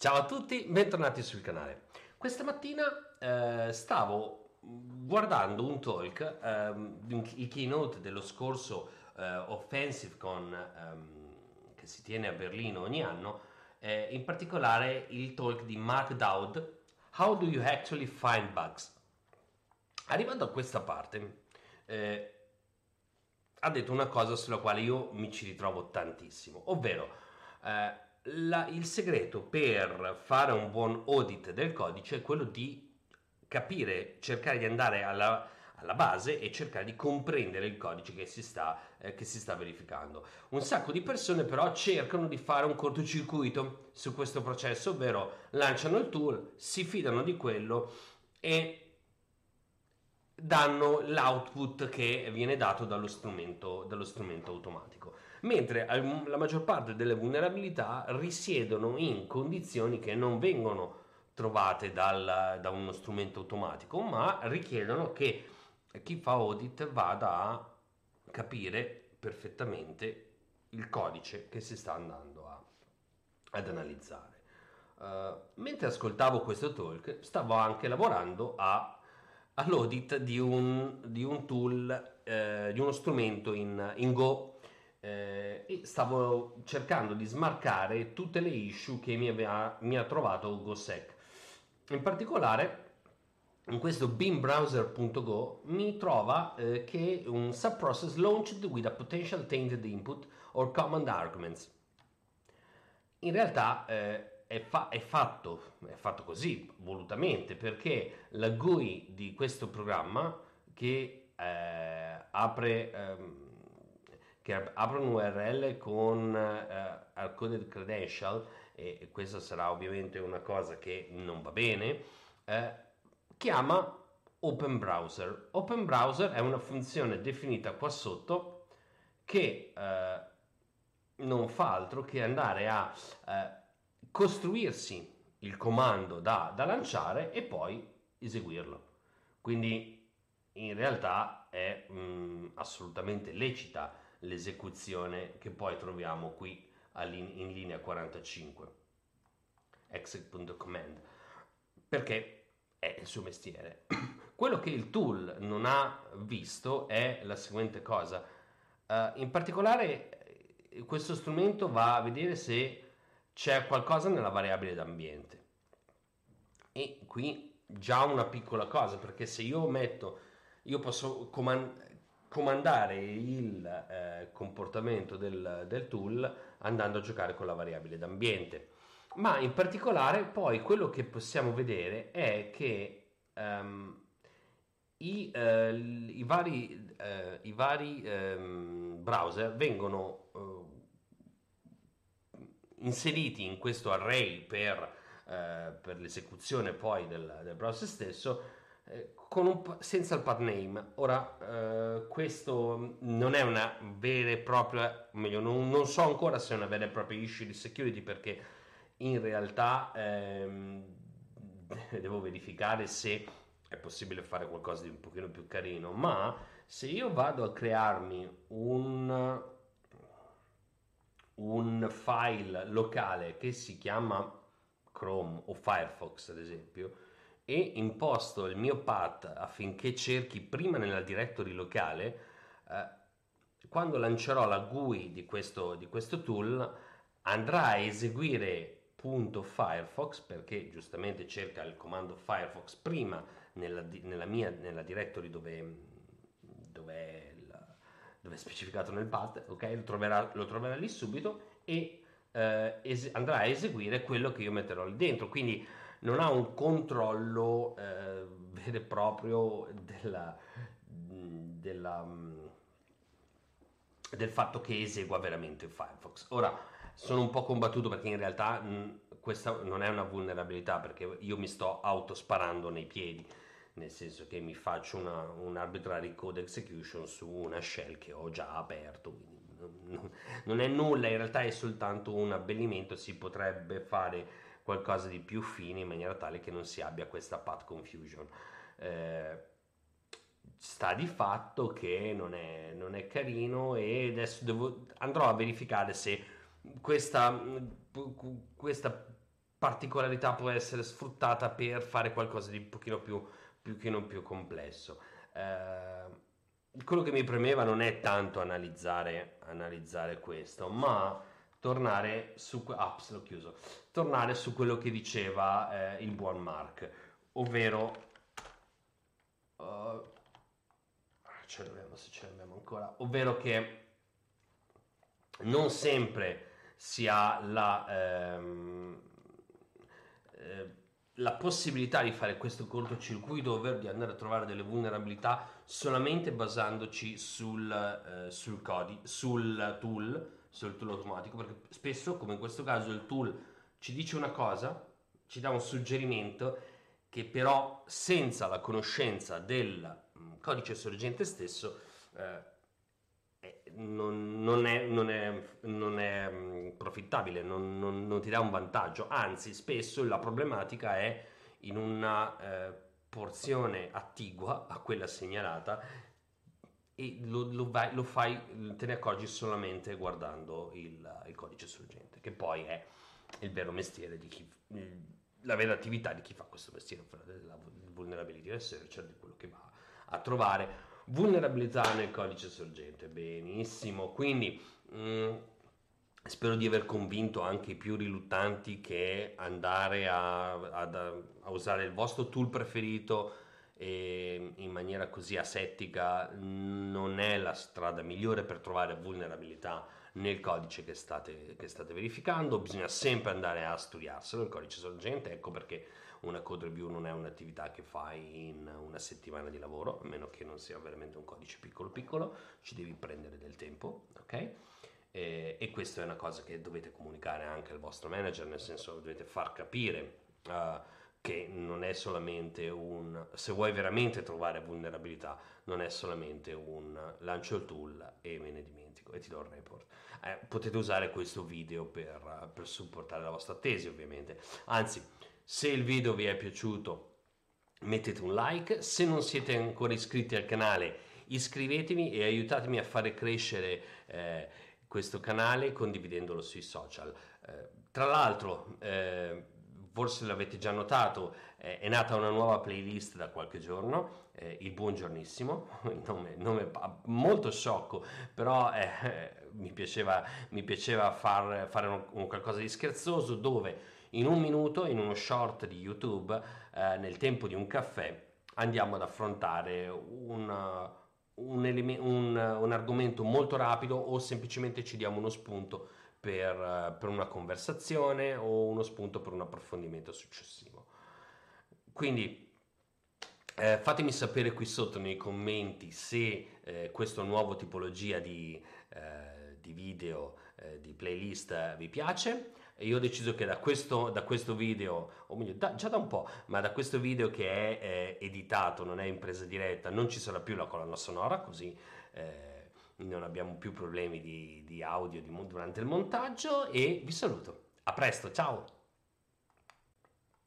Ciao a tutti, bentornati sul canale. Questa mattina eh, stavo guardando un talk, ehm, il keynote dello scorso eh, Offensive Con ehm, che si tiene a Berlino ogni anno, eh, in particolare il talk di Mark Dowd, How do you actually find bugs? Arrivando a questa parte, eh, ha detto una cosa sulla quale io mi ci ritrovo tantissimo, ovvero eh, la, il segreto per fare un buon audit del codice è quello di capire, cercare di andare alla, alla base e cercare di comprendere il codice che si, sta, eh, che si sta verificando. Un sacco di persone però cercano di fare un cortocircuito su questo processo, ovvero lanciano il tool, si fidano di quello e danno l'output che viene dato dallo strumento, dallo strumento automatico, mentre la maggior parte delle vulnerabilità risiedono in condizioni che non vengono trovate dal, da uno strumento automatico, ma richiedono che chi fa audit vada a capire perfettamente il codice che si sta andando a, ad analizzare. Uh, mentre ascoltavo questo talk, stavo anche lavorando a all'audit di un, di un tool, eh, di uno strumento in, in Go eh, e stavo cercando di smarcare tutte le issue che mi, aveva, mi ha trovato GoSec. In particolare in questo beambrowser.go mi trova eh, che un subprocess launched with a potential tainted input or command arguments. In realtà eh, è, fa- è, fatto, è fatto così volutamente perché la GUI di questo programma che eh, apre ehm, che apre un URL con eh, hardcoded credential e questa sarà ovviamente una cosa che non va bene eh, chiama Open Browser. Open Browser è una funzione definita qua sotto che eh, non fa altro che andare a eh, costruirsi il comando da, da lanciare e poi eseguirlo. Quindi in realtà è mh, mm, assolutamente lecita l'esecuzione che poi troviamo qui in linea 45 exit.command perché è il suo mestiere. Quello che il tool non ha visto è la seguente cosa. Uh, in particolare eh, questo strumento va a vedere se c'è qualcosa nella variabile d'ambiente. E qui già una piccola cosa, perché se io metto, io posso comand- comandare il eh, comportamento del, del tool andando a giocare con la variabile d'ambiente. Ma in particolare poi quello che possiamo vedere è che um, i, uh, i, vari, uh, i vari um, browser vengono uh, inseriti in questo array per, per l'esecuzione poi del, del browser stesso un, senza il path name. Ora, eh, questo non è una vera e propria, meglio, non, non, so ancora se è una vera e propria issue di security perché in realtà ehm, devo verificare se è possibile fare qualcosa di un pochino più carino, ma se io vado a crearmi un un file locale che si chiama Chrome o Firefox ad esempio e imposto il mio path affinché cerchi prima nella directory locale eh, quando lancerò la GUI di questo, di questo tool andrà a eseguire .firefox perché giustamente cerca il comando Firefox prima nella, nella mia nella directory dove, dove dove è specificato nel path, ok? Lo troverà, lo troverà lì subito e eh, es- andrà a eseguire quello che io metterò lì dentro. Quindi non ha un controllo eh, vero e proprio della, della, del fatto che esegua veramente Firefox. Ora, sono un po' combattuto perché in realtà mh, questa non è una vulnerabilità perché io mi sto autosparando nei piedi nel senso che mi faccio una, un arbitrary code execution su una shell che ho già aperto, non, non è nulla, in realtà è soltanto un abbellimento, si potrebbe fare qualcosa di più fine in maniera tale che non si abbia questa path confusion. Eh, sta di fatto che non è, non è carino e adesso devo, andrò a verificare se questa, questa particolarità può essere sfruttata per fare qualcosa di un pochino più, pochino più complesso. Eh, quello che mi premeva non è tanto analizzare, analizzare questo, ma tornare su, ah, tornare su quello che diceva eh, il buon Mark, ovvero uh, ce l'abbiamo se ce l'abbiamo ancora, ovvero che non sempre si ha la, ehm, eh, la possibilità di fare questo cortocircuito, ovvero di andare a trovare delle vulnerabilità solamente basandoci sul, eh, sul, codi, sul tool, sul tool automatico, perché spesso, come in questo caso, il tool ci dice una cosa, ci dà un suggerimento che però senza la conoscenza del mm, codice sorgente stesso eh, non, non, è, non, è, non è, mm, profittabile, non, non, ti dà un vantaggio, anzi spesso la problematica è in una eh, porzione attigua a quella segnalata e lo, lo, vai, lo, fai, te ne accorgi solamente guardando il, il, codice sorgente, che poi è il vero mestiere di chi, la vera attività di chi fa questo mestiere, della vulnerability researcher, di quello che va a trovare Vulnerabilità nel codice sorgente, benissimo. Quindi mh, mm, spero di aver convinto anche i più riluttanti che andare a, a, a usare il vostro tool preferito in maniera così asettica non è la strada migliore per trovare vulnerabilità nel codice che state, che state verificando. Bisogna sempre andare a studiarselo, il codice sorgente, ecco perché una code review non è un'attività che fai in una settimana di lavoro, a meno che non sia veramente un codice piccolo piccolo, ci devi prendere del tempo, ok? E, e questa è una cosa che dovete comunicare anche al vostro manager, nel senso dovete far capire uh, che non è solamente un, se vuoi veramente trovare vulnerabilità, non è solamente un lancio il tool e me ne dimentico e ti do il report. Eh, potete usare questo video per, per supportare la vostra tesi ovviamente, anzi se il video vi è piaciuto mettete un like, se non siete ancora iscritti al canale iscrivetevi e aiutatemi a fare crescere eh, questo canale condividendolo sui social. Eh, tra l'altro, eh, forse l'avete già notato, eh, è nata una nuova playlist da qualche giorno, eh, il buongiornissimo, nome, nome molto sciocco, però eh, mi piaceva, mi piaceva far, fare un, un qualcosa di scherzoso dove in un minuto, in uno short di YouTube, eh, nel tempo di un caffè, andiamo ad affrontare un, un, un, un, argomento molto rapido o semplicemente ci diamo uno spunto per, per una conversazione o uno spunto per un approfondimento successivo. Quindi eh, fatemi sapere qui sotto nei commenti se eh, questa nuova tipologia di, eh, di video, eh, di playlist vi piace io ho deciso che da questo, da questo video, o meglio da, già da un po', ma da questo video che è eh, editato, non è in presa diretta, non ci sarà più la colonna sonora, così eh, non abbiamo più problemi di, di audio di, durante il montaggio e vi saluto. A presto, ciao!